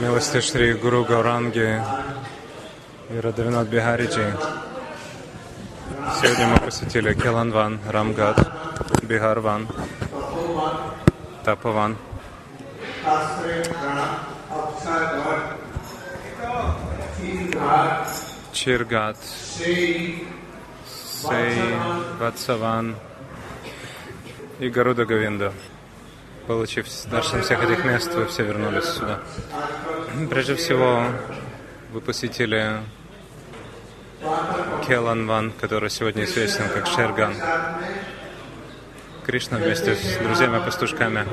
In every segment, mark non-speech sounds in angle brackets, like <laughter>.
Милости Шри Гуру Гауранги и Радавинат Бихариджи. Сегодня мы посетили Келанван, Рамгат, Бихарван, Тапаван. Чиргат, Сей, Ватсаван и Гаруда Говинда. Получив даршан всех этих мест, вы все вернулись сюда. Прежде всего, вы посетили Келанван, который сегодня известен как Шерган. Кришна вместе с друзьями-пастушками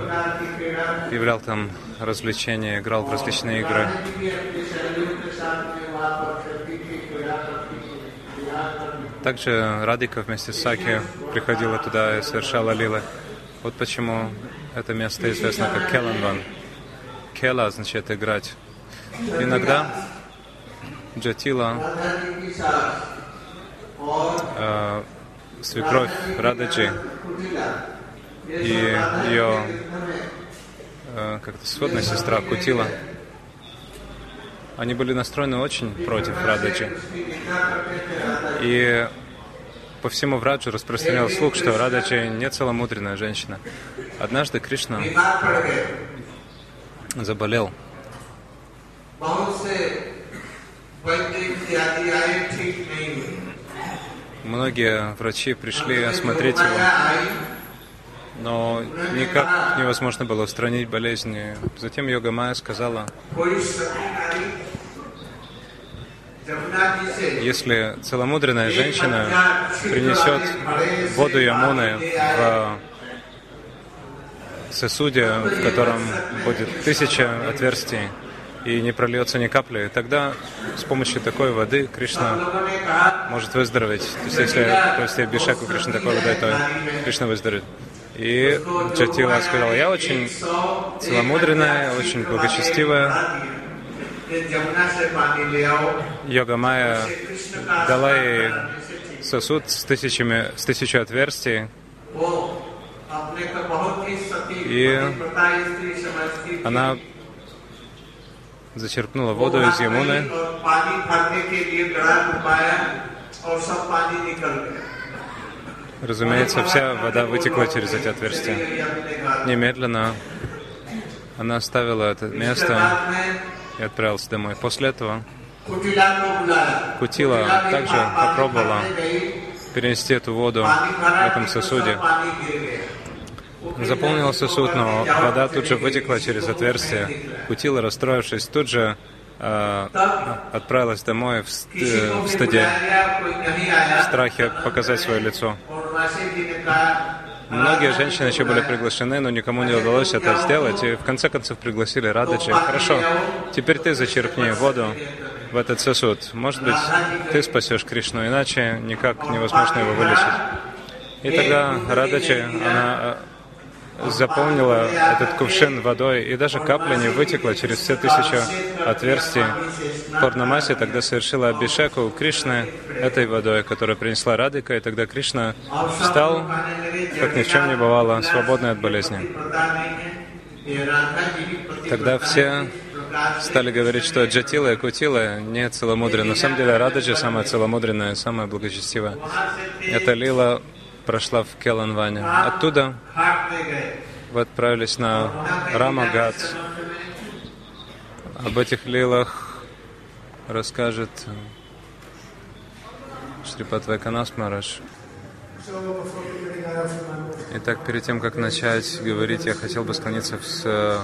являл там развлечения, играл в различные игры. Также Радика вместе с Саки приходила туда и совершала лилы. Вот почему это место известно как Келанван. Кела означает играть. Иногда Джатила, э, свекровь Рададжи и ее э, как-то сводная сестра Кутила, они были настроены очень против Рададжи. И по всему Враджу распространял слух, что Рададжи не целомудренная женщина. Однажды Кришна заболел. Многие врачи пришли осмотреть его, но никак невозможно было устранить болезнь. Затем Йога Майя сказала, если целомудренная женщина принесет воду Ямуны в сосуде, в котором будет тысяча отверстий, и не прольется ни капли, тогда с помощью такой воды Кришна может выздороветь. То есть если провести Абишеку Кришна такой водой, то Кришна выздоровеет. И Джатила сказала, я очень целомудренная, очень благочестивая. Йога Майя дала ей сосуд с тысячами, с тысячей отверстий. И она зачерпнула воду из Ямуны. Разумеется, вся вода вытекла через эти отверстия. Немедленно она оставила это место и отправилась домой. После этого Кутила также попробовала перенести эту воду в этом сосуде. Заполнил сосуд, но вода тут же вытекла через отверстие. Кутила, расстроившись, тут же э, отправилась домой в, э, в стыде, в страхе показать свое лицо. Многие женщины еще были приглашены, но никому не удалось это сделать. И в конце концов пригласили Рададжи. Хорошо, теперь ты зачерпни воду в этот сосуд. Может быть, ты спасешь Кришну, иначе никак невозможно его вылечить. И тогда Рададжи, она заполнила этот кувшин водой, и даже капля не вытекла через все тысячи отверстий. Пурнамаси тогда совершила Абишеку Кришны этой водой, которую принесла Радика, и тогда Кришна встал, как ни в чем не бывало, свободный от болезни. Тогда все стали говорить, что Джатила и Кутила не целомудренные. На самом деле Рададжи самая целомудренная, самая благочестивая. Это лила прошла в Келанване. Оттуда вы отправились на Рамагат. Об этих лилах расскажет Шрипат Вайканас Мараш. Итак, перед тем, как начать говорить, я хотел бы склониться с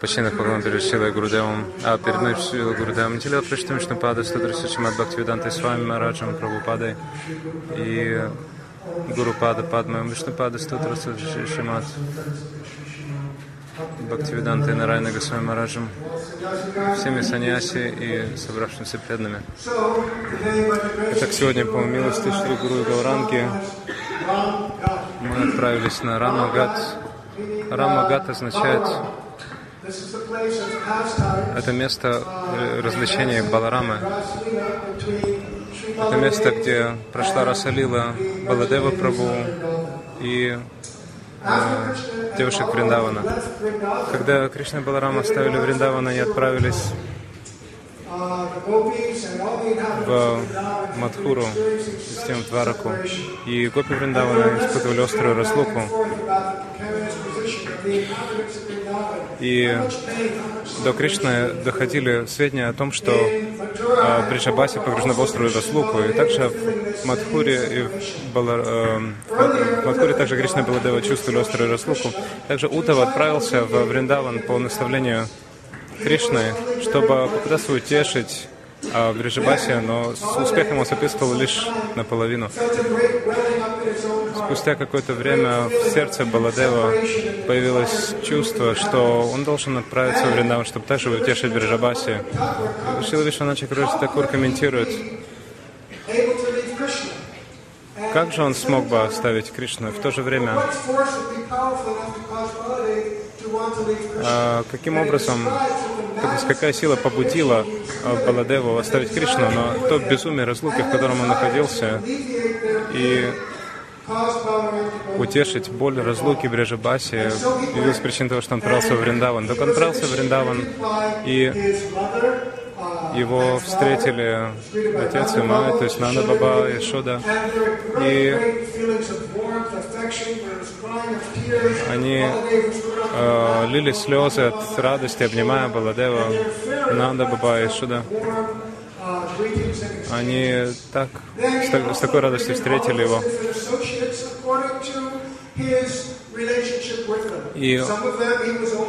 почтенных поклон перед Шилой Гурудевом, а перед мной Шилой Гурудевом, Тилят Приштамишна Пада, Студра Сучимат Бхактивидантой с вами, Мараджем, Прабхупадой и Гуру Пада Падма, Вишну Пада Стутра Шимат, Бхактивиданта и Нарайна Госвами Мараджем, всеми саньяси и собравшимся преданными. Итак, сегодня, по милости Шри Гуру Гауранги, мы отправились на Рамагат. Рамагат означает это место развлечения Баларамы. Это место, где прошла Расалила Баладева Прабу и э, девушек Вриндавана. Когда Кришна и Баларам оставили Вриндаван, они отправились в Мадхуру, затем в Двараку. И Гопи Вриндавана испытывали острую разлуку. И до Кришны доходили сведения о том, что э, Бриджабаси погружена в острую разлуку. И также в Мадхуре и в, Бала, э, в Мадхуре также Кришна Баладева чувствовали острую разлуку. Также Утава отправился в Вриндаван по наставлению Кришны, чтобы попытаться утешить а, Бриджабаси, но с успехом он сопутствовал лишь наполовину. Спустя какое-то время в сердце Баладева появилось чувство, что он должен отправиться в Вриндаван, чтобы также утешить Бриджабаси. Шила Вишванача Такур комментирует, как же он смог бы оставить Кришну в то же время а, каким образом, какая сила побудила а, Баладеву оставить Кришну, но то безумие разлуки, в котором он находился, и утешить боль разлуки Брежабаси явилась причиной того, что он отправился в Вриндаван. Так он отправился в Вриндаван, и его встретили отец и мать, то есть Нана Баба и Шуда. И они э, лили слезы от радости, обнимая Баладева, Нанда Баба и Шуда. Они так, с, с такой радостью встретили его. И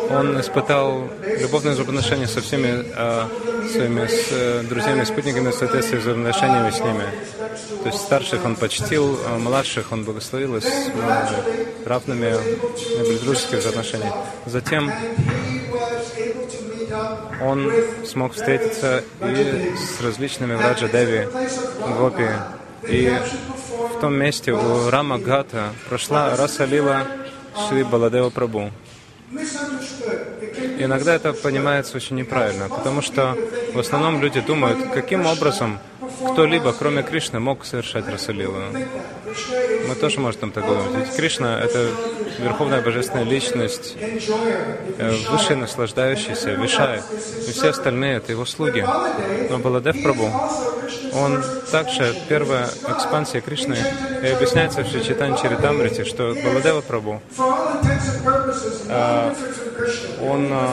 он испытал любовное взаимоотношение со всеми э, своими с, э, друзьями, спутниками в соответствии с взаимоотношениями с ними. То есть старших он почтил, а младших он благословил, и с ну, равными были дружеские взаимоотношения. Затем он смог встретиться и с различными Враджа Деви, Гопи. И в том месте у Рама Гата прошла Расалила Шри Баладева Прабу. Иногда это понимается очень неправильно, потому что в основном люди думают, каким образом кто-либо, кроме Кришны, мог совершать Расалилу. Мы тоже можем так думать. Ведь Кришна — это Верховная Божественная Личность, э, высший наслаждающийся, Вишай. И все остальные — это его слуги. Но Баладев Прабу, он также первая экспансия Кришны, и объясняется в Шичитан Чаритамрите, что Баладева Прабу, э, он э,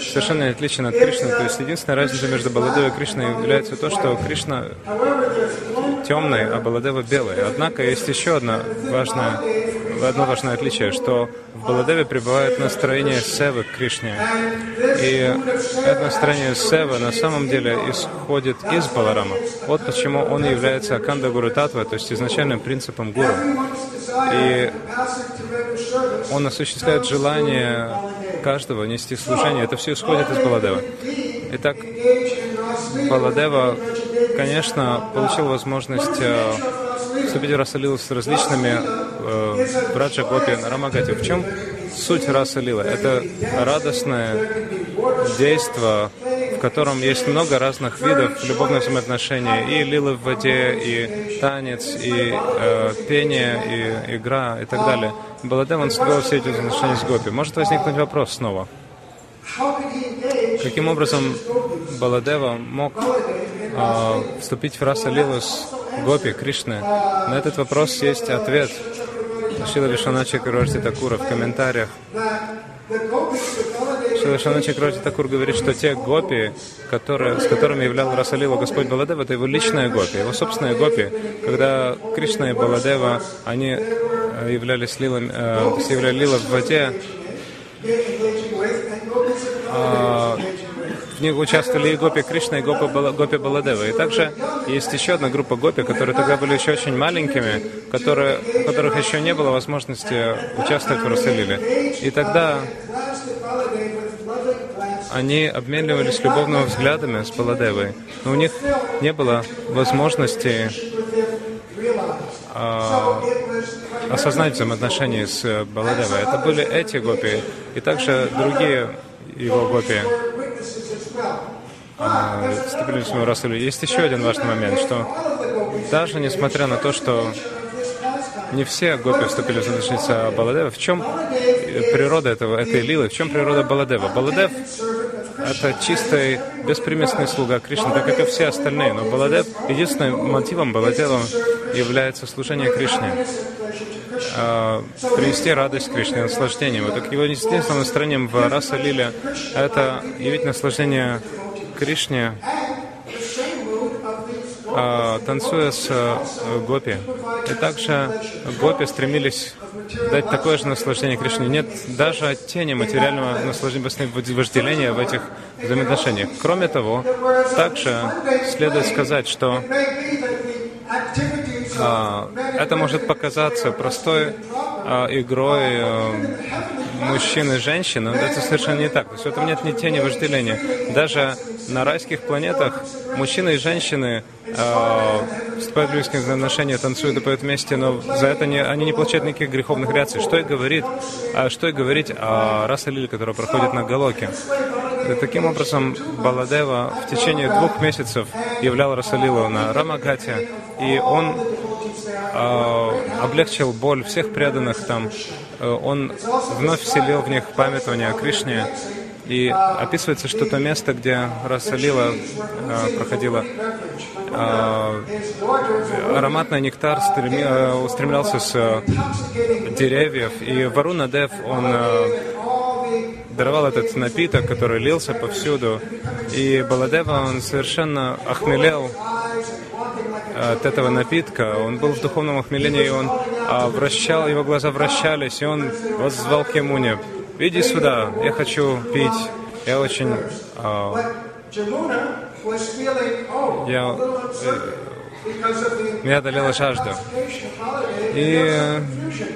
совершенно отличен от Кришны. То есть единственная разница между Баладевой и Кришной является то, что Кришна темный, а Баладева белый. Однако есть еще одно важное, одно важное отличие, что в Баладеве пребывает настроение Севы к Кришне. И это настроение Севы на самом деле исходит из Баларама. Вот почему он является Аканда Гуру Татва, то есть изначальным принципом Гуру. И он осуществляет желание каждого нести служение. Это все исходит из Баладева. Итак, Баладева, конечно, получил возможность э, вступить в с различными э, Браджа Гопи Рамагати. В чем суть Расалила? Это радостное действие, в котором есть много разных видов любовных взаимоотношений. И лилы в воде, и танец, и э, пение, и игра, и так далее. Баладев, он свел все эти отношения с Гопи. Может возникнуть вопрос снова. Каким образом Баладева мог э, вступить в раса Лилу с Гопи, Кришны? На этот вопрос есть ответ. Шила Вишаначи Курожди Такура в комментариях. Шила Вишаначи Курожди Такур говорит, что те гопи, которые, с которыми являл Расалила Господь Баладева, это его личная гопи, его собственная гопи. Когда Кришна и Баладева, они э, являлись лилами, э, являли лила в воде, в участвовали и Гопи Кришна, и Гопи, Гопи Баладева. И также есть еще одна группа Гопи, которые тогда были еще очень маленькими, которые, у которых еще не было возможности участвовать в Расалиле. И тогда они обменивались любовными взглядами с Баладевой, но у них не было возможности а, осознать взаимоотношения с Баладевой. Это были эти гопи и также другие его гопи а, стабилизированного Расулю. Есть еще один важный момент, что даже несмотря на то, что не все гопи вступили в задушница Баладева. В чем природа этого, этой лилы? В чем природа Баладева? Баладев — это чистый, беспримесный слуга Кришны, так как и все остальные. Но Баладев, единственным мотивом Баладева является служение Кришне. Э, принести радость Кришне, наслаждение. Вот так его единственным настроением в Раса Лиле — это явить наслаждение Кришне, э, танцуя с э, Гопи. И также Гопи стремились дать такое же наслаждение Кришне. Нет даже тени материального наслаждения, вожделения в этих взаимоотношениях. Кроме того, также следует сказать, что а, это может показаться простой а, игрой а, мужчин и женщин, но это совершенно не так. То есть в этом нет ни тени вожделения. Даже на райских планетах мужчины и женщины э, вступают в близкие отношения, танцуют и поют вместе, но за это не, они не получают никаких греховных реакций. Что и говорит, а, что и говорить о расе Лили, которая проходит на Галоке. И таким образом, Баладева в течение двух месяцев являл Расалилу на Рамагате, и он э, облегчил боль всех преданных там. Э, он вновь вселил в них памятование о Кришне. И описывается, что то место, где Расалила э, проходила, э, ароматный нектар устремлялся с деревьев. И Варуна Дев, он даровал этот напиток, который лился повсюду. И Баладева, он совершенно охмелел от этого напитка. Он был в духовном охмелении, и он вращал, его глаза вращались, и он воззвал к Емуне, «Иди сюда, я хочу пить, я очень...» а, я, э, меня одолела жажда. И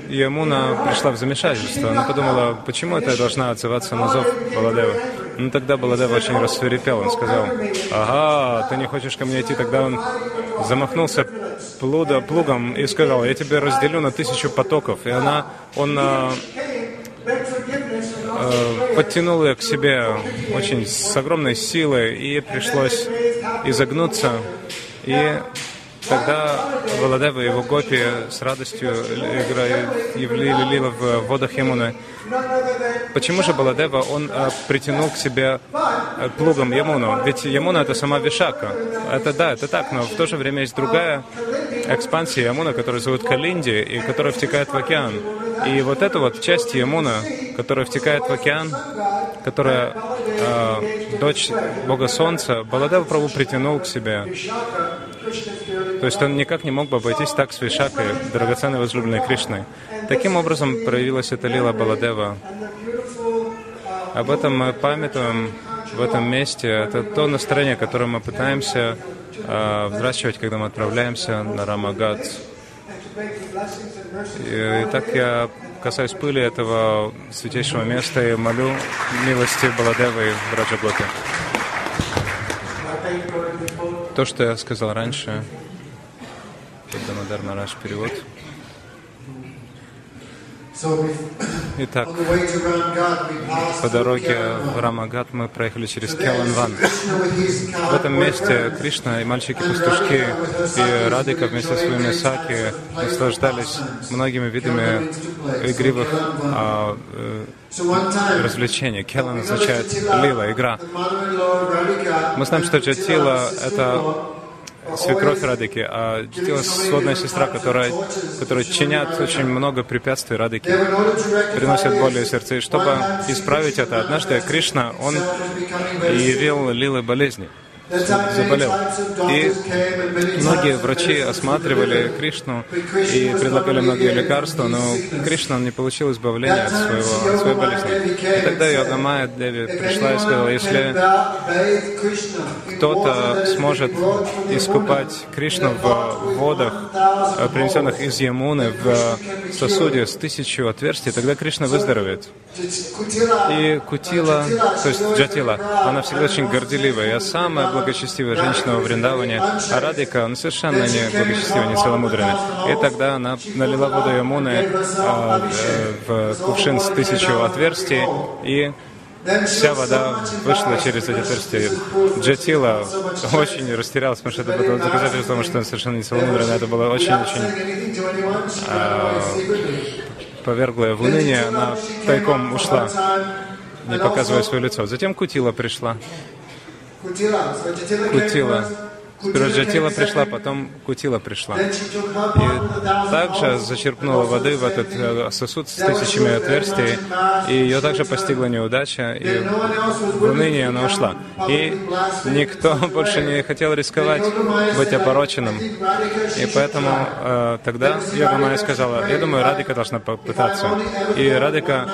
Ямуна пришла в замешательство. Она подумала, почему это должна отзываться на зов Баладева. Ну тогда Баладева очень рассверепел. Он сказал, ага, ты не хочешь ко мне идти. Тогда он замахнулся плуда, плугом и сказал, я тебя разделю на тысячу потоков. И она, он а, а, подтянул ее к себе очень с огромной силой, и пришлось изогнуться. И Тогда Валадева и его гопи с радостью играли, явлили в водах Ямуны. Почему же Баладева он а, притянул к себе а, плугом Ямуну? Ведь Ямуна это сама Вишака. Это да, это так, но в то же время есть другая экспансия Ямуна, которую зовут Калинди, и которая втекает в океан. И вот эта вот часть Ямуна, которая втекает в океан, которая э, дочь Бога Солнца, Баладева Прабу притянул к себе. То есть он никак не мог бы обойтись так с Вишакой, драгоценной возлюбленной Кришной. Таким образом проявилась эта лила Баладева. Об этом мы памятуем в этом месте. Это то настроение, которое мы пытаемся э, взращивать, когда мы отправляемся на Рамагат. И, и так я касаюсь пыли этого святейшего места и молю милости Баладевы в Раджаготе. То, что я сказал раньше, Дамодар Мараш перевод. Итак, по дороге в Рамагат мы проехали через Келанван. В этом месте Кришна и мальчики-пастушки и Радика вместе с своими саки наслаждались многими видами игривых а, э, развлечений. Келан означает лила, игра. Мы знаем, что Джатила — это свекровь Радыки, а сводная сестра, которая, которая чинят очень много препятствий Радыки, приносят боли в сердце. И чтобы исправить это, однажды Кришна, он явил лилы болезни заболел. И многие врачи осматривали Кришну и предлагали многие лекарства, но Кришна не получил избавления от, своего, от своей болезни. И тогда Йогамая Деви пришла и сказала, если кто-то сможет искупать Кришну в водах, принесенных из Ямуны, в сосуде с тысячу отверстий, тогда Кришна выздоровеет. И Кутила, то есть Джатила, она всегда очень горделивая. Я самая благочестивая женщина во Вриндаване, а Радика, она совершенно не благочестивая, не целомудренная. И тогда она налила воду Ямуны а, э, в кувшин с тысячу отверстий и вся вода вышла через эти отверстия. Джатила очень растерялась, потому что это было доказательство что он совершенно не целомудрен. Это было очень-очень а, повергло ее в уныние. Она тайком ушла, не показывая свое лицо. Затем Кутила пришла. Кутила. Сперва Джатила пришла, потом Кутила пришла. И также зачерпнула воды в этот э, сосуд с тысячами отверстий, и ее также постигла неудача, и в уныние она ушла. И никто больше не хотел рисковать быть опороченным. И поэтому э, тогда Йога Майя сказала, я думаю, Радика должна попытаться. И Радика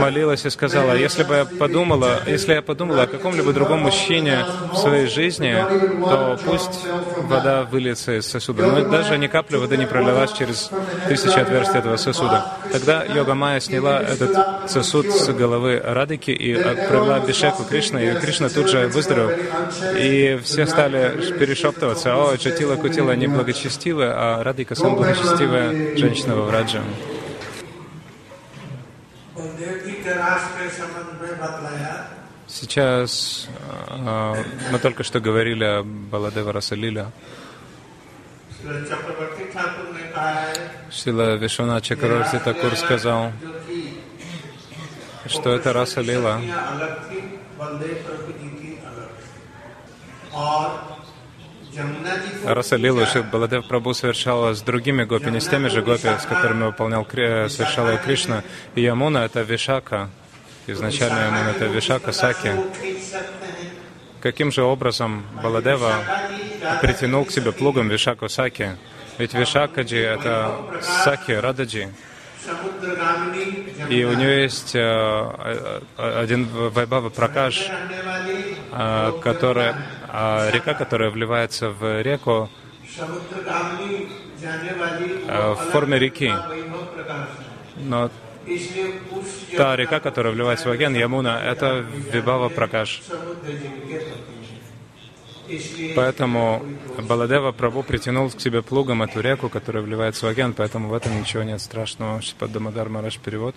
молилась и сказала, если бы я подумала, если я подумала о каком-либо другом мужчине в своей жизни, то пусть вода выльется из сосуда. Но даже ни капли воды не пролилась через тысячи отверстий этого сосуда. Тогда Йога Майя сняла этот сосуд с головы Радыки и отправила Бишеку Кришна, и Кришна тут же выздоровел. И все стали перешептываться, о, Джатила Кутила не благочестивая, а Радика самая благочестивая женщина во Враджа. Сейчас э, мы только что говорили о Баладева Расалиле. Шила Вишвана Чакраварти Такур сказал, что это Раса Лила. Раса Лилу Баладев Прабу совершала с другими гопи, с теми же гопи, с которыми выполнял, совершал ее Кришна. И Ямуна — это Вишака, изначально Ямуна — это Вишака Саки. Каким же образом Баладева притянул к себе плугом Вишаку Саки? Ведь Вишакаджи — это Саки Рададжи. И у нее есть э, э, один Вайбава Пракаш, э, который, река, которая вливается в реку в форме реки. Но та река, которая вливается в Аген, Ямуна, это Вибава Пракаш. Поэтому Баладева Прабу притянул к себе плугом эту реку, которая вливается в Аген, поэтому в этом ничего нет страшного. Шипад Дамадар Мараш перевод.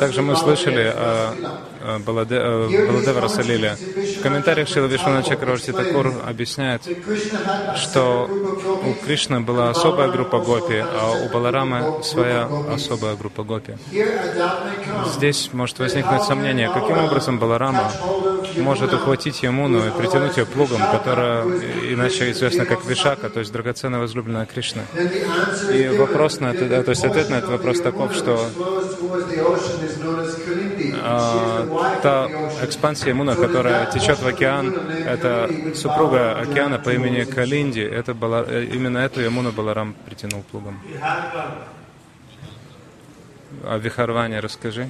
Также мы слышали о Баладева Расалиле. В комментариях Шила Вишвана Чакраварти Такур объясняет, что у Кришны была особая группа гопи, а у Баларамы своя особая группа гопи. Здесь может возникнуть сомнение, каким образом Баларама может ухватить Ямуну и притянуть ее плугом, которая иначе известна как Вишака, то есть драгоценная возлюбленная Кришны. И вопрос на это, то есть ответ на этот вопрос таков, что а, та экспансия Ямуна, которая течет в океан, это супруга океана по имени Калинди. Это была, именно эту Ямуну Баларам притянул плугом. О Вихарване расскажи.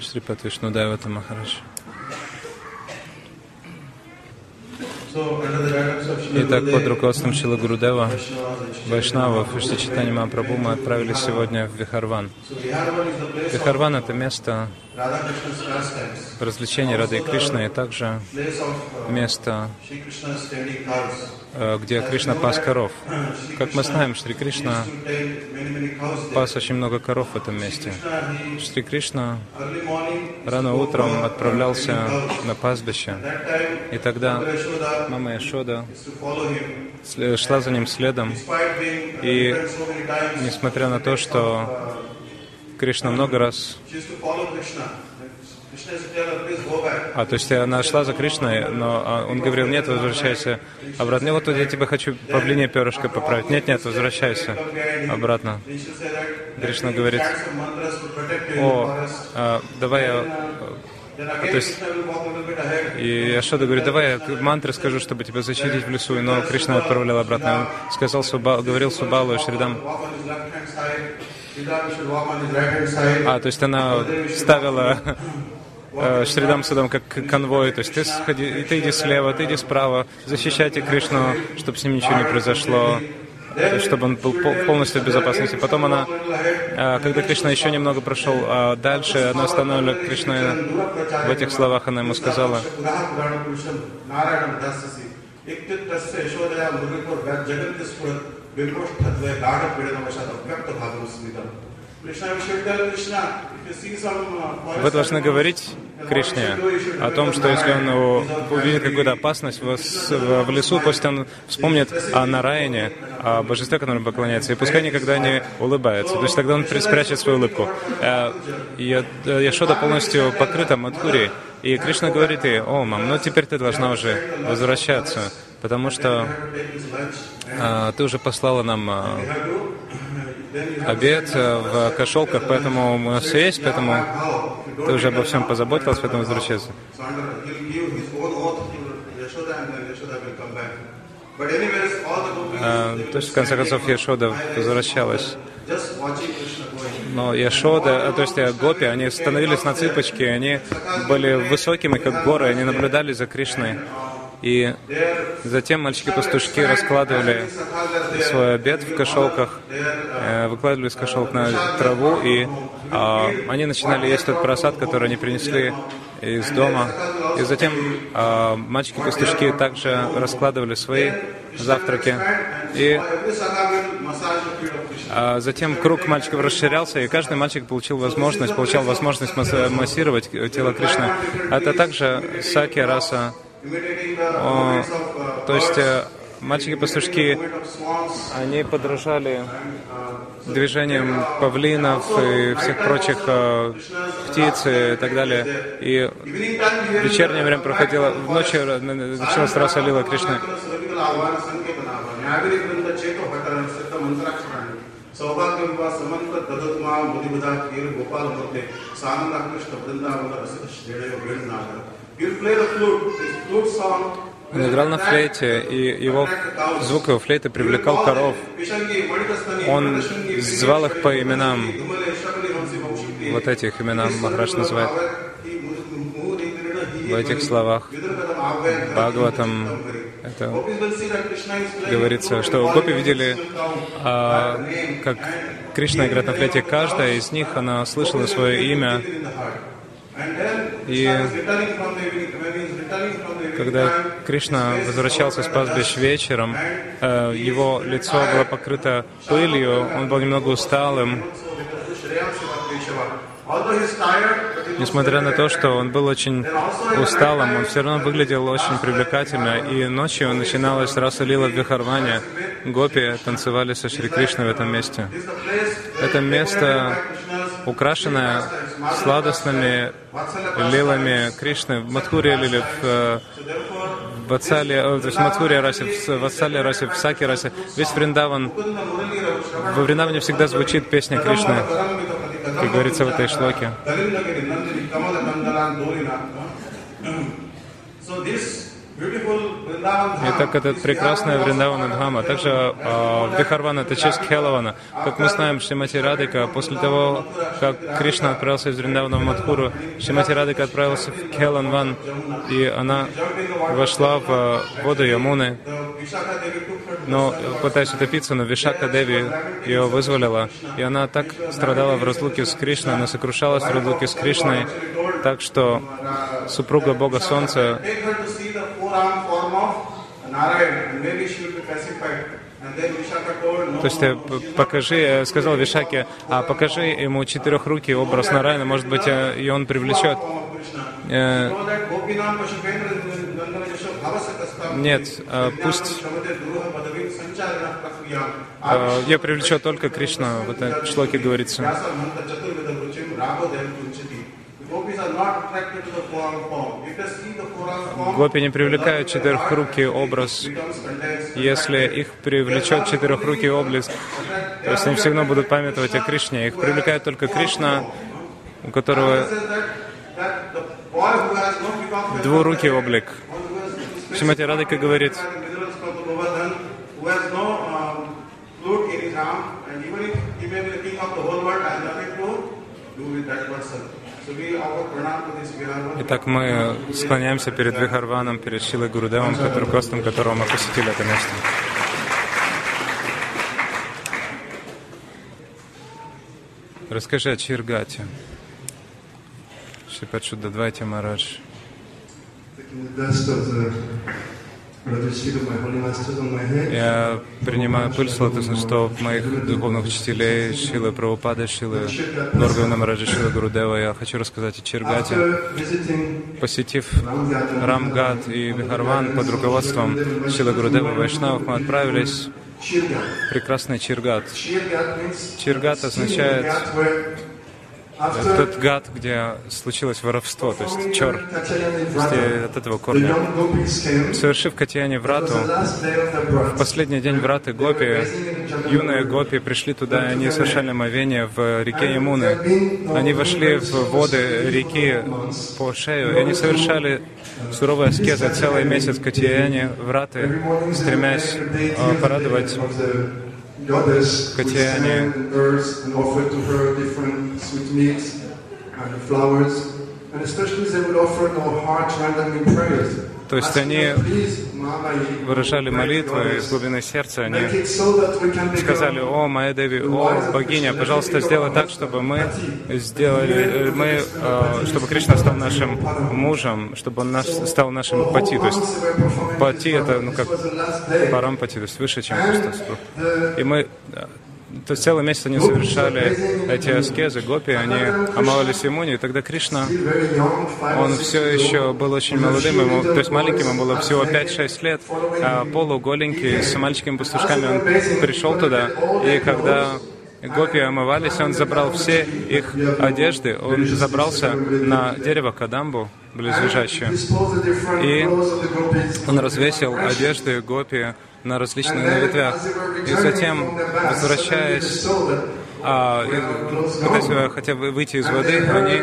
Шрипат Вишнудайвата Махарадж. Итак, под руководством Шила Гурудева, Вайшнавов и Читани Мапрабху мы отправились сегодня в Вихарван. Вихарван — это место развлечений Рады Кришны, и также место, э, где Кришна пас коров. Как мы знаем, Шри Кришна пас очень много коров в этом месте. Шри Кришна рано утром отправлялся на пастбище, и тогда мама Яшода шла за ним следом, и несмотря на то, что Кришна много раз... А, то есть она шла за Кришной, но а, он говорил, нет, возвращайся обратно. Вот тут я тебе хочу павлине перышко поправить. Нет, нет, возвращайся обратно. Кришна говорит, о, а, давай я а, то есть, и Ашода говорит, давай я мантры скажу, чтобы тебя защитить в лесу. Но Кришна отправлял обратно. Он сказал, Суба, говорил Субалу и Шридам, а, то есть она ставила э, Шридам Судам как конвой, то есть ты, сходи, ты иди слева, ты иди справа, защищайте Кришну, чтобы с ним ничего не произошло, чтобы он был полностью в безопасности. Потом она, э, когда Кришна еще немного прошел а дальше, она остановила Кришну в этих словах, она ему сказала, Вы должны говорить Кришне о том, что если он увидит какую-то опасность в, лесу, пусть он вспомнит о Нараяне, о божестве, которому поклоняется, и пускай никогда не улыбается. То есть тогда он спрячет свою улыбку. Э, Яшода полностью покрыта Мадхури, и Кришна говорит ей, о, мам, ну теперь ты должна уже возвращаться, потому что а, ты уже послала нам а, обед в кошелках, поэтому у нас есть, поэтому ты уже обо всем позаботилась, поэтому возвращайся. А, то есть, в конце концов, Яшода возвращалась. Но Яшода, то есть э, Гопи, они становились на цыпочки, они были высокими, как горы, они наблюдали за Кришной. И затем мальчики-пастушки раскладывали свой обед в кошелках, э, выкладывали из кошелок на траву, и а, они начинали есть тот просад, который они принесли из дома. И затем а, мальчики-пастушки также раскладывали свои завтраки. И а затем круг мальчиков расширялся, и каждый мальчик получил возможность, получал возможность массировать тело Кришны. Это также саки раса то есть э, мальчики-пастушки, они подражали движениям павлинов и всех прочих э, птиц и так далее. И вечернее время проходило, в ночь началась раса Лила Кришны. ಸೌಭಾಗ್ಯವೆಂಬ ಸಮಂತ ತದತ್ಮಾ ಮುದಿಬುಧ ಕೀರು ಗೋಪಾಲ ಮೂರ್ತಿ ಸಾನಂದ ಕೃಷ್ಣ ಬೃಂದಾವನ ರಸಿಕ ಶ್ರೇಳೆಯ ವೇಣುನಾಗ он играл на флейте, и его звук его флейты привлекал коров. Он звал их по именам. Вот этих именам Махараш называет. В этих словах Бхагаватам это говорится, что гопи видели, а, как Кришна играет на флейте. Каждая из них, она слышала свое имя, и когда Кришна возвращался с пастбищ вечером, э, его лицо было покрыто пылью, он был немного усталым. Несмотря на то, что он был очень усталым, он все равно выглядел очень привлекательно. И ночью начиналась раса лила в Вихарване. Гопи танцевали со Шри Кришной в этом месте. Это место, украшенное сладостными лилами Кришны, в Мадхуре лили, в, э, в э, то есть в Мадхуре расе, в Ватсале расе, в Саке расе. Весь Вриндаван, во Вриндаване всегда звучит песня Кришны, как говорится в этой шлоке. <clears throat> So this Итак, это прекрасная Вриндавана Дхама. Также э, Вихарван — это честь Хелавана. Как мы знаем, Шримати Радика, после того, как Кришна отправился из Вриндавана в Мадхуру, Шримати Радика отправилась в Хеланван, и она вошла в воду Ямуны, но пытаясь утопиться, но Вишака Деви ее вызволила, и она так страдала в разлуке с Кришной, она сокрушалась в разлуке с Кришной, так что супруга Бога Солнца то есть э, покажи, э, сказал Вишаке, а покажи ему четырехрукий образ Нарайна, может быть, э, и он привлечет. Нет, пусть я привлечет только Кришна, в этой шлоке говорится. Гопи не привлекают четырехрукий образ. Если их привлечет четырехрукий облик, то есть они всегда будут памятовать о Кришне. Их привлекает только Кришна, у которого двурукий облик. Шимати Радика говорит, Итак, мы склоняемся перед Вихарваном, перед Шилой Гурудевом, костом которого мы посетили это место. Расскажи о Чиргате. Шипачуда Двайте Марадж. Я принимаю пыль лотосных стоп моих духовных учителей, Шилы Прабхупады, Шилы Горгавна Мараджа, Шилы Гурудева. Я хочу рассказать о Чиргате. Посетив Рамгат и Вихарван под руководством Шилы Гурудева Вайшнавов, мы отправились в прекрасный Чиргат. Чиргат означает тот гад, где случилось воровство, то есть то есть от этого корня. Совершив Катьяне Врату, в последний день Враты Гопи, юные Гопи пришли туда, и они совершали мовение в реке Ямуны. Они вошли в воды реки по шею, и они совершали суровые аскезы целый месяц Катьяне Враты, стремясь а, порадовать The goddess Katiana. who on earth and offered to her different sweetmeats and flowers, and especially they would offer no hard chanting prayers. То есть они выражали молитвы из глубины сердца, они сказали, «О, моя Деви, о, богиня, пожалуйста, сделай так, чтобы мы сделали, э, мы, э, чтобы Кришна стал нашим мужем, чтобы он наш, стал нашим пати». То есть пати — это, ну, как парампати, то есть выше, чем супруг. И мы то есть целый месяц они совершали эти аскезы, гопи, они омывались иммуни, и тогда Кришна, он все еще был очень молодым, ему, то есть маленьким, ему было всего 5-6 лет, а полуголенький, с мальчиками пастушками, он пришел туда, и когда гопи омывались, он забрал все их одежды, он забрался на дерево Кадамбу, близлежащее, и он развесил одежды гопи на различных ветвях. И затем, возвращаясь, а, пытаясь хотя бы выйти из воды, они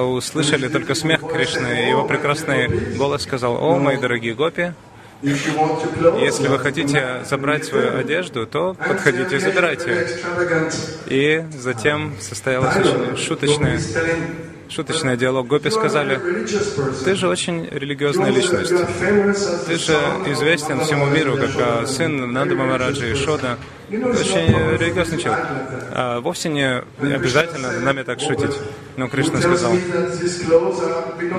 услышали только смех Кришны, и его прекрасный голос сказал, «О, мои дорогие гопи, если вы хотите забрать свою одежду, то подходите и забирайте. И затем состоялась очень шуточная шуточный диалог. Гопи сказали, ты же очень религиозная личность. Ты же известен всему миру как а, сын Нанда Мамараджа и Шода. Очень религиозный человек. А, вовсе не обязательно нами так шутить. Но Кришна сказал,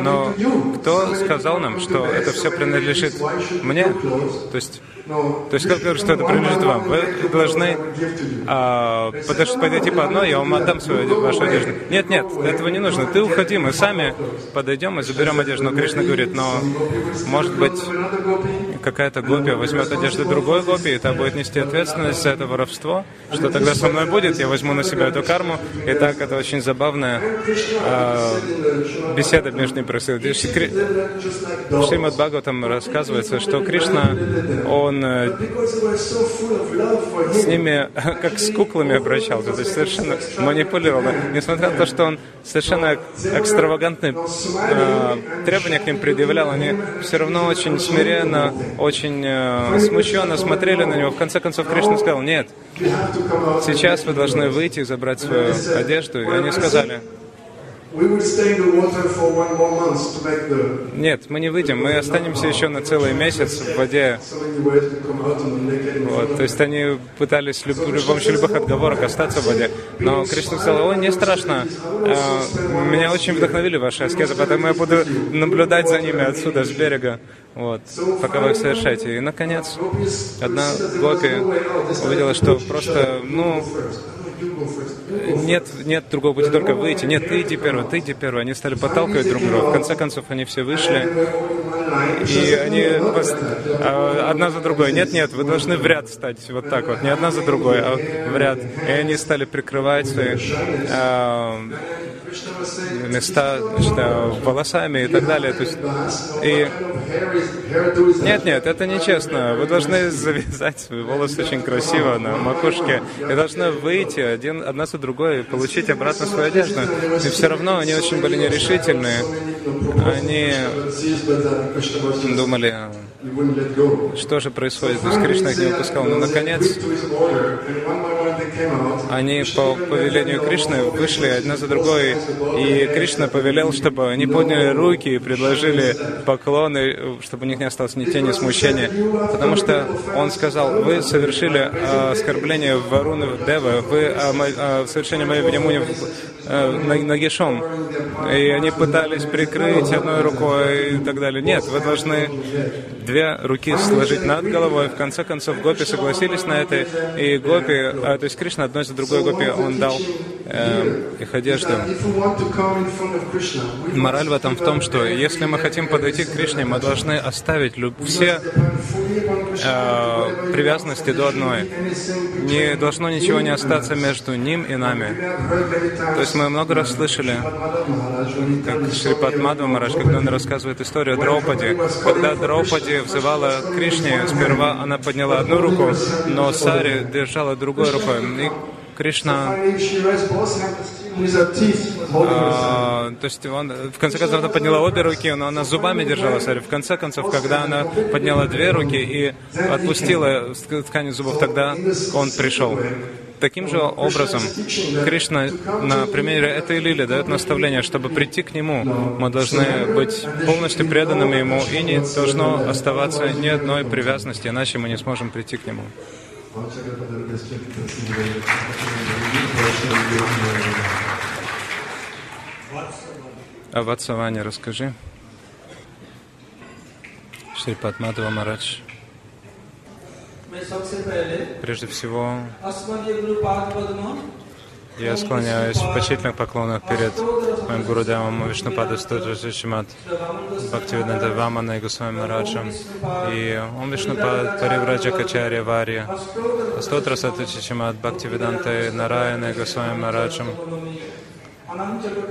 но кто сказал нам, что это все принадлежит мне? То есть то есть как говорю, что это принадлежит вам? Вы должны а, подойти по одной, я вам отдам свою вашу одежду. Нет, нет, этого не нужно. Ты уходи, мы сами подойдем и заберем одежду. Но Кришна говорит, но может быть какая-то гопия возьмет одежду другой гопи, и та будет нести ответственность за это воровство. Что тогда со мной будет? Я возьму на себя эту карму. И так это очень забавная а, беседа между ними происходит. Шримад Бхагаватам рассказывается, что Кришна, он э, с ними <laughs> как с куклами обращался, то есть совершенно манипулировал. Несмотря на то, что он совершенно экстравагантные э, требования к ним предъявлял, они все равно очень смиренно, очень э, смущенно смотрели на него. В конце концов, Кришна сказал, нет, сейчас вы должны выйти и забрать свою одежду. И они сказали, нет, мы не выйдем, мы останемся еще на целый месяц в воде. Вот, то есть они пытались при помощи любых отговорок остаться в воде. Но Кришна сказал, ой, не страшно, а, меня очень вдохновили ваши аскезы, поэтому я буду наблюдать за ними отсюда, с берега, вот, пока вы их совершаете. И, наконец, одна гопи увидела, что просто, ну, нет, нет другого пути, только выйти. Нет, ты иди первый, ты иди первый. Они стали подталкивать друг друга. В конце концов, они все вышли. И они а, одна за другой. Нет, нет, вы должны в ряд стать вот так вот. Не одна за другой, а в ряд. И они стали прикрывать свои а, места значит, волосами и так далее. То есть, и... Нет, нет, это нечестно. Вы должны завязать свои волосы очень красиво на макушке и должны выйти один, одна за другой и получить обратно свою одежду. И все равно они очень были нерешительные. Они думали, что же происходит? То есть Кришна их не выпускал. Но, наконец, они по повелению Кришны вышли одна за другой, и Кришна повелел, чтобы они подняли руки и предложили поклоны, чтобы у них не осталось ни тени смущения. Потому что он сказал, вы совершили оскорбление Варуны Дева, вы совершили моей Внимуни э, нагишом. И они пытались прикрыть одной рукой и так далее. Нет, вы должны две руки сложить над головой. В конце концов, гопи согласились на это, и гопи, а, то есть Кришна одной за другой гопи, он дал э, их одежду. Мораль в этом в том, что если мы хотим подойти к Кришне, мы должны оставить люб... все э, привязанности до одной. Не должно ничего не остаться между ним и нами. То есть мы много раз слышали, как Шрипат Мадхва Марадж, когда он рассказывает историю о Драупаде. Когда Драупади взывала Кришне, сперва она подняла одну руку, но Сари держала другой рукой. И Кришна, а, то есть он, в конце концов, она подняла обе руки, но она зубами держала Сари. В конце концов, когда она подняла две руки и отпустила ткань зубов, тогда он пришел. Таким же образом, Кришна на примере этой лили дает наставление, чтобы прийти к Нему, мы должны быть полностью преданными Ему, и не должно оставаться ни одной привязанности, иначе мы не сможем прийти к Нему. А Ватсаване расскажи. Шри Падмадова Марадж. Прежде всего, я склоняюсь в почтительных поклонах перед моим Гурудевом Вишнупада Стутрашимат Бхактивиданта Вамана и Госвами Мараджем и Ом Вишнупад Паривраджа Качарья Варья. Стотра Сатучичимат Бхактивиданта Нараяна и Госвами Мараджем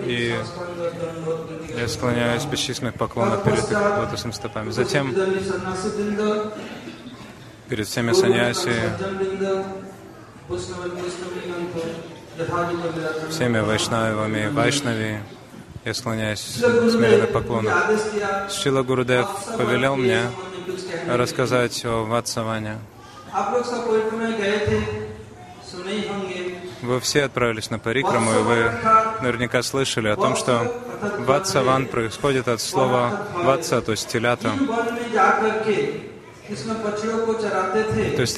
и я склоняюсь в бесчисленных поклонах перед их лотосными стопами. Затем перед всеми саньяси, всеми вайшнавами, вайшнави, я склоняюсь смиренно поклону. Шила Гурудев повелел мне рассказать о Ватсаване. Вы все отправились на Парикраму, и вы наверняка слышали о том, что Ватсаван происходит от слова Ватса, то есть телята. То есть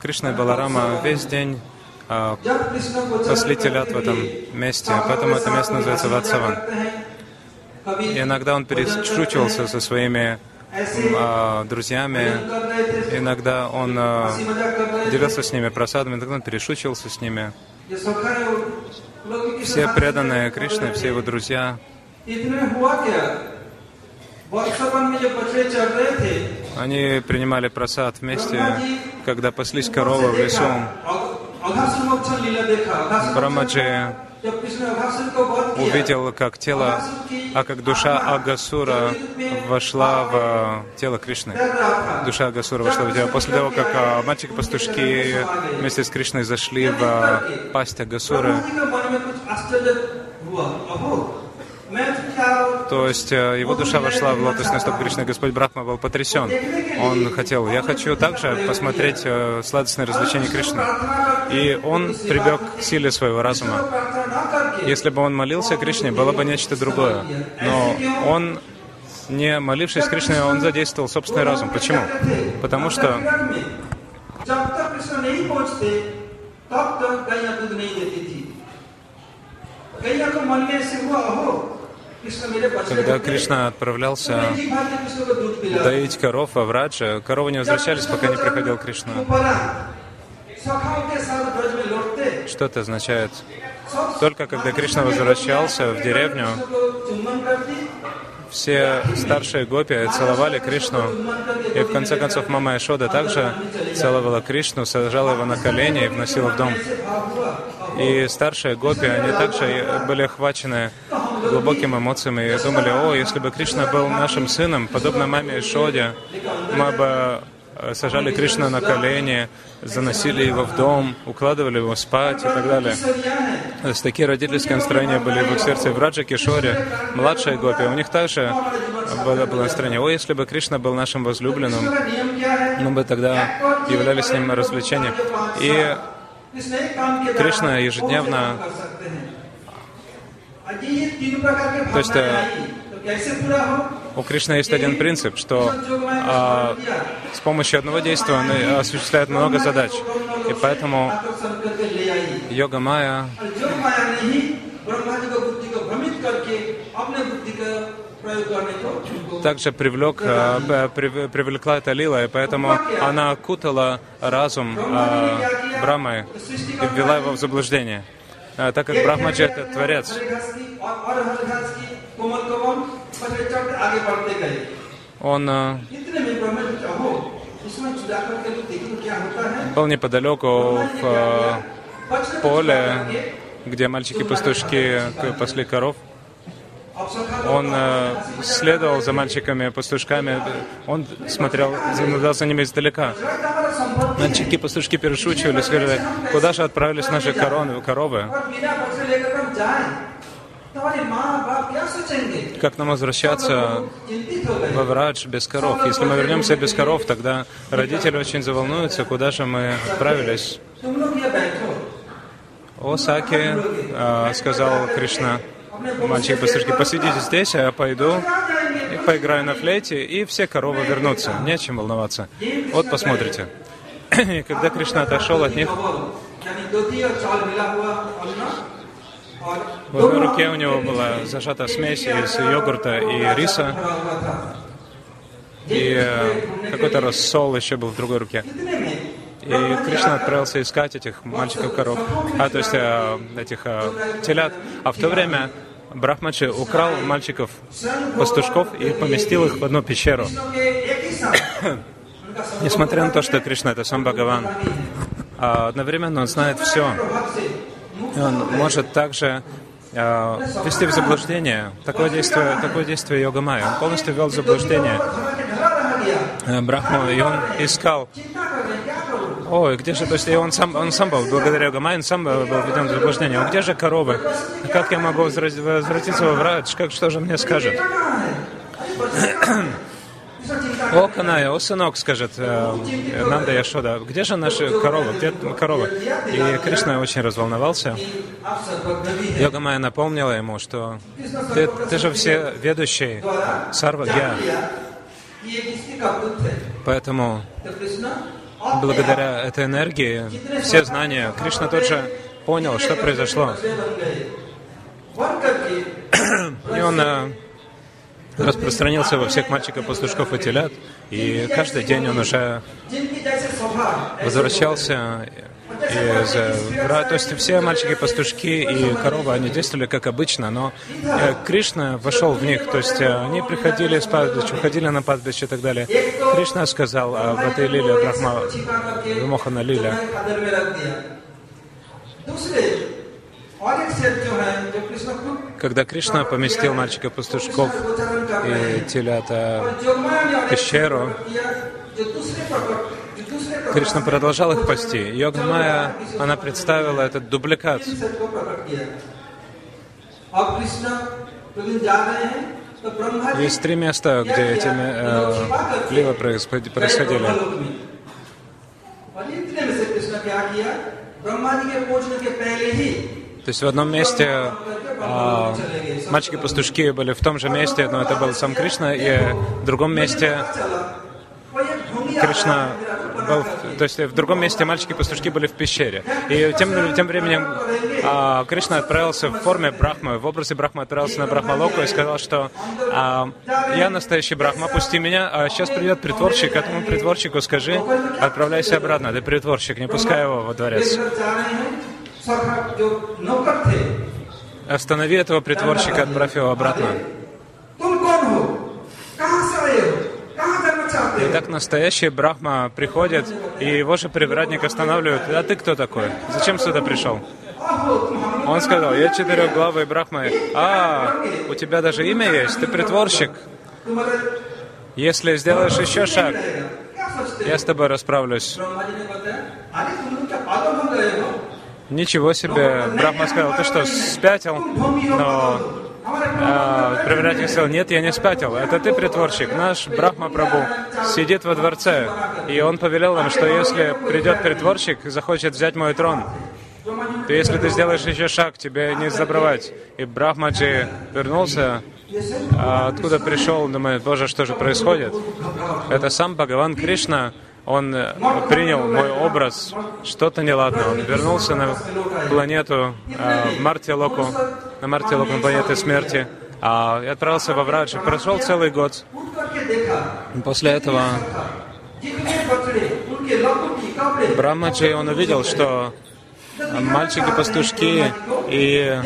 Кришна и Баларама весь день пасли телят в этом месте, поэтому это место называется Ватсаван. И иногда он перешучивался со своими а, друзьями, иногда он а, делился с ними просадами, иногда он перешучивался с ними. Все преданные Кришны, все его друзья, они принимали просад вместе, когда паслись коровы в лесу. Брамаджи увидел, как тело, а как душа Агасура вошла в тело Кришны. Душа Агасура вошла в тело. После того, как а, мальчики-пастушки вместе с Кришной зашли в пасть Агасуры, то есть э, его душа вошла в лотосный стоп Кришны. Господь Брахма был потрясен. Он хотел, я хочу также посмотреть э, сладостное развлечение Кришны. И он прибег к силе своего разума. Если бы он молился Кришне, было бы нечто другое. Но он, не молившись Кришне, он задействовал собственный разум. Почему? Потому что когда Кришна отправлялся доить коров в Враджа, коровы не возвращались, пока не приходил Кришна. Что это означает? Только когда Кришна возвращался в деревню, все старшие гопи целовали Кришну. И в конце концов Мама Ишода также целовала Кришну, сажала его на колени и вносила в дом. И старшие гопи, они также были охвачены глубокими эмоциями и думали, о, если бы Кришна был нашим сыном, подобно маме Ишоде, мы бы э, сажали Кришна на колени, заносили его в дом, укладывали его спать и так далее. То есть такие родительские настроения были в их сердце. В Раджа Кишоре, младшие гопи, у них также было, было настроение, о, если бы Кришна был нашим возлюбленным, мы бы тогда являлись с ним на развлечение. И Кришна ежедневно то есть э, у Кришны есть один принцип, что а, с помощью одного действия он осуществляет много задач. И поэтому йога майя также привлек, э, привлекла эта лила, и поэтому она окутала разум а, Брамой и ввела его в заблуждение. А, так как Брахмаджи — это Творец. Он а, был неподалеку в а, поле, где мальчики-пастушки э, пасли коров он э, следовал за мальчиками-пастушками, он смотрел, наблюдал за ними издалека. Мальчики-пастушки перешучивались, говорили, куда же отправились наши короны, коровы? Как нам возвращаться во врач без коров? Если мы вернемся без коров, тогда родители очень заволнуются, куда же мы отправились. О Саке, э, сказал Кришна, Мальчики, пастушки, посидите здесь, а я пойду и поиграю на флейте, и все коровы вернутся. Нечем волноваться. Вот посмотрите. И когда Кришна отошел от них, в одной руке у него была зажата смесь из йогурта и риса, и э, какой-то рассол еще был в другой руке. И Кришна отправился искать этих мальчиков-коров, а то есть э, этих э, телят. А в то время Брахмачи украл мальчиков пастушков и поместил их в одну пещеру. <coughs> Несмотря на то, что Кришна — это сам Бхагаван, а одновременно он знает все. И он может также а, ввести в заблуждение. Такое действие, такое действие йога майя. Он полностью ввел в заблуждение э, Брахму, и он искал Ой, где же, то есть он сам, он сам был, благодаря Гамай, он сам был введен в заблуждение. О, где же коровы? Как я могу возвратиться во врач? Как, что же мне скажет? О, Каная, о, сынок, скажет э, Нанда Яшода, где же наши коровы, где коровы? И Кришна очень разволновался. Йога Майя напомнила ему, что ты, ты же все ведущий, Сарва Гья. Поэтому благодаря этой энергии, все знания, Кришна тот же понял, что произошло. И он э, распространился во всех мальчиков, пастушков и телят, и каждый день он уже возвращался из Вра. То есть все мальчики-пастушки и корова, они действовали как обычно, но э, Кришна вошел в них. То есть э, они приходили с пастбища, уходили на пастбище и так далее. Кришна сказал э, об этой лиле, Брахма, Вимохана лиле. Когда Кришна поместил мальчика-пастушков и телята в пещеру, Кришна продолжал их пасти. Йог она представила этот дубликат. Есть три места, где эти э, лилы происходили. То есть в одном месте а, э, мальчики-пастушки были в том же месте, но это был сам Кришна, и в другом месте Кришна был, то есть в другом месте мальчики-пастушки были в пещере. И тем, тем временем а, Кришна отправился в форме Брахмы, в образе Брахмы отправился на Брахмалоку и сказал, что а, я настоящий Брахма, пусти меня, а сейчас придет притворщик, этому притворщику скажи, отправляйся обратно, ты притворщик, не пускай его во дворец. Останови этого притворщика, отправь его обратно. Так настоящие Брахма приходят, и его же привратник останавливают. А ты кто такой? Зачем сюда пришел? Он сказал, я четырехглавый Брахма. А, у тебя даже имя есть? Ты притворщик. Если сделаешь еще шаг, я с тобой расправлюсь. Ничего себе, Брахма сказал, ты что, спятил? Но а, привратник сказал, нет, я не спятил. Это ты притворщик. Наш Брахма Прабу сидит во дворце. И он повелел нам, что если придет притворщик и захочет взять мой трон, то если ты сделаешь еще шаг, тебе не забрать. И Брахмаджи вернулся, а откуда пришел, думает, боже, что же происходит? Это сам Бхагаван Кришна он э, принял мой образ, что-то неладно. Он вернулся на планету э, Мартилоку, на Мартилоку, на планете смерти, а отправился во Враджи. Прошел целый год. После этого Брахмаджи, он увидел, что мальчики-пастушки и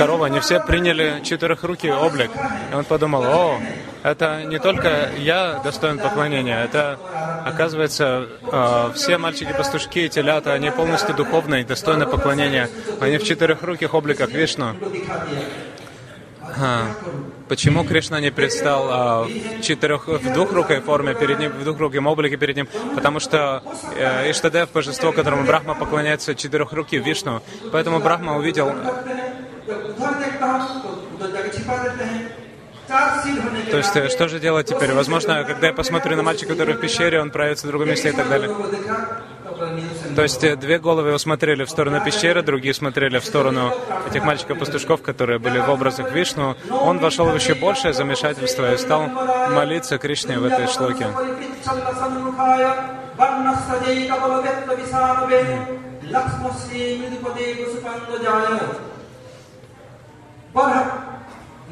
корова, они все приняли четырехрукий облик. И он подумал, о, это не только я достоин поклонения, это, оказывается, э, все мальчики-пастушки и телята, они полностью духовные, достойны поклонения. Они в четырехруких обликах Вишну. А, почему Кришна не предстал а, в, четырех, в двухрукой форме перед ним, в двухруком облике перед ним? Потому что э, Иштадев, божество, которому Брахма поклоняется четырехруки Вишну. Поэтому Брахма увидел то есть, э, что же делать теперь? Возможно, когда я посмотрю на мальчика, который в пещере, он проявится в другом месте и так далее. То есть, э, две головы его смотрели в сторону пещеры, другие смотрели в сторону этих мальчиков-пастушков, которые были в образах Вишну. Он вошел в еще большее замешательство и стал молиться Кришне в этой шлоке.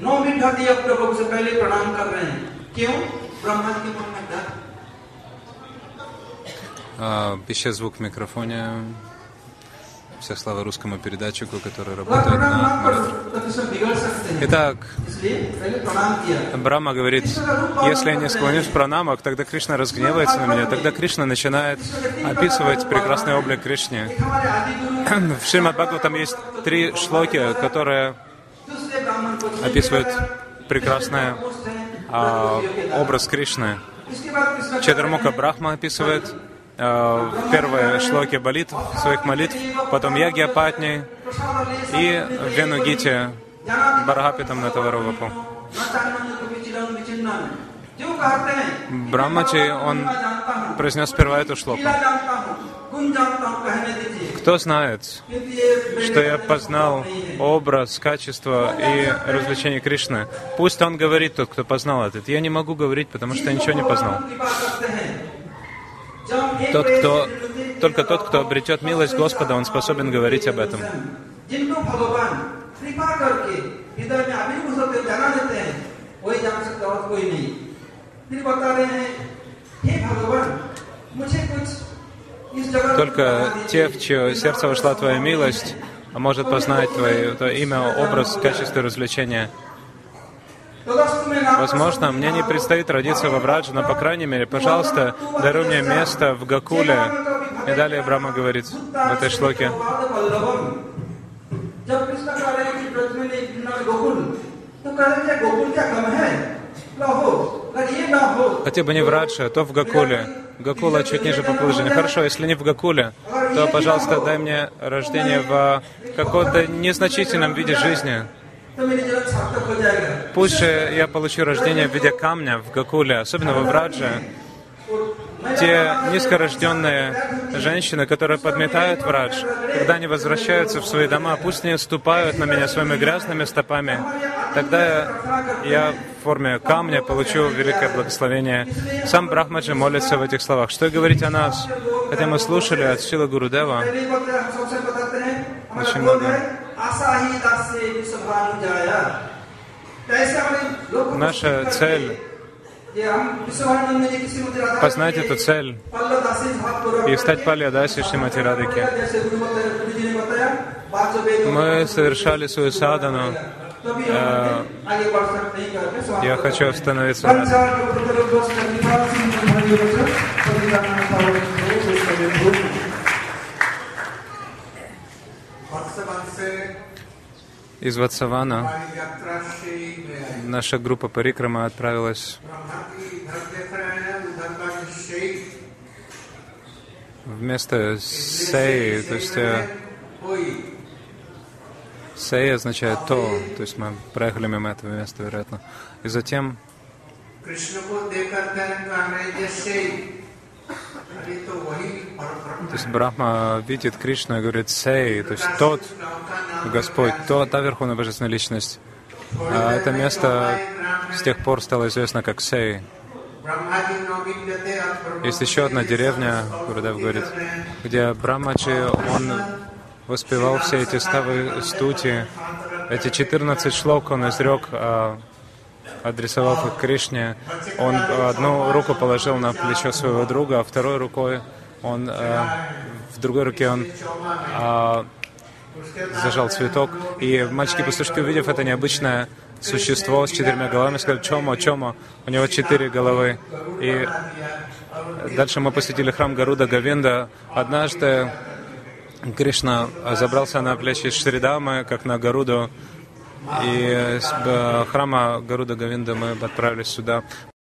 नौ मिनट हदी अब प्रभु से पहले प्रणाम कर रहे हैं क्यों ब्रह्मा जी के मन में डर Исчез звук в микрофоне. Вся слава русскому передатчику, который работает на мониторе. Итак, Брама говорит, если я не склонюсь в пранамах, тогда Кришна разгневается на меня, тогда Кришна начинает описывать прекрасный облик Кришны. В Шримад Бхагаватам есть три шлоки, которые описывает прекрасный а, образ Кришны. Четармука Брахма описывает а, первые шлоки молитв, своих молитв, потом Яги Апатни и Венугити Барахапитам Натаварувапу. Брахмачи, он произнес сперва эту шлоку. Кто знает, что я познал образ, качество и развлечение Кришны? Пусть он говорит, тот, кто познал этот. Я не могу говорить, потому что я ничего не познал. Тот, кто, только тот, кто обретет милость Господа, он способен говорить об этом. Только те, в чье сердце вошла Твоя милость, может познать Твое, имя, образ, качество развлечения. Возможно, мне не предстоит родиться во Врадже, но, по крайней мере, пожалуйста, даруй мне место в Гакуле. И далее Брама говорит в этой шлоке. Хотя бы не в Радше, а то в Гакуле. Гакула чуть ниже по положению. Хорошо, если не в Гакуле, то, пожалуйста, дай мне рождение в каком-то незначительном виде жизни. Пусть я получу рождение в виде камня в Гакуле, особенно во Врадже. Те низкорожденные женщины, которые подметают врач, когда они возвращаются в свои дома, пусть не ступают на меня своими грязными стопами, тогда я в форме камня получу великое благословение. Сам Брахмаджи молится в этих словах. Что говорить о нас? Хотя мы слушали от Сила Гурудева очень много. Наша цель познать эту цель и стать Пальядаси Шримати Радыки. Мы совершали свою садану. Э, я хочу остановиться. На из Ватсавана наша группа Парикрама отправилась вместо Сей, то есть э, Сей означает то, то есть мы проехали мимо этого места, вероятно. И затем то есть Брахма видит Кришну и говорит «Сей», то есть тот Господь, то, та Верховная Божественная Личность. А это место с тех пор стало известно как Сей. Есть еще одна деревня, Гурудев говорит, где Брамачи, он воспевал все эти ставы стути, эти 14 шлок он изрек, а, адресовав их Кришне. Он одну руку положил на плечо своего друга, а второй рукой он, а, в другой руке он зажал цветок. И мальчики-пастушки, увидев это необычное существо с четырьмя головами, сказали, Чомо, Чомо, у него четыре головы. И дальше мы посетили храм Гаруда Гавинда. Однажды Кришна забрался на плечи Шридамы, как на Гаруду, и с храма Гаруда Гавинда мы отправились сюда.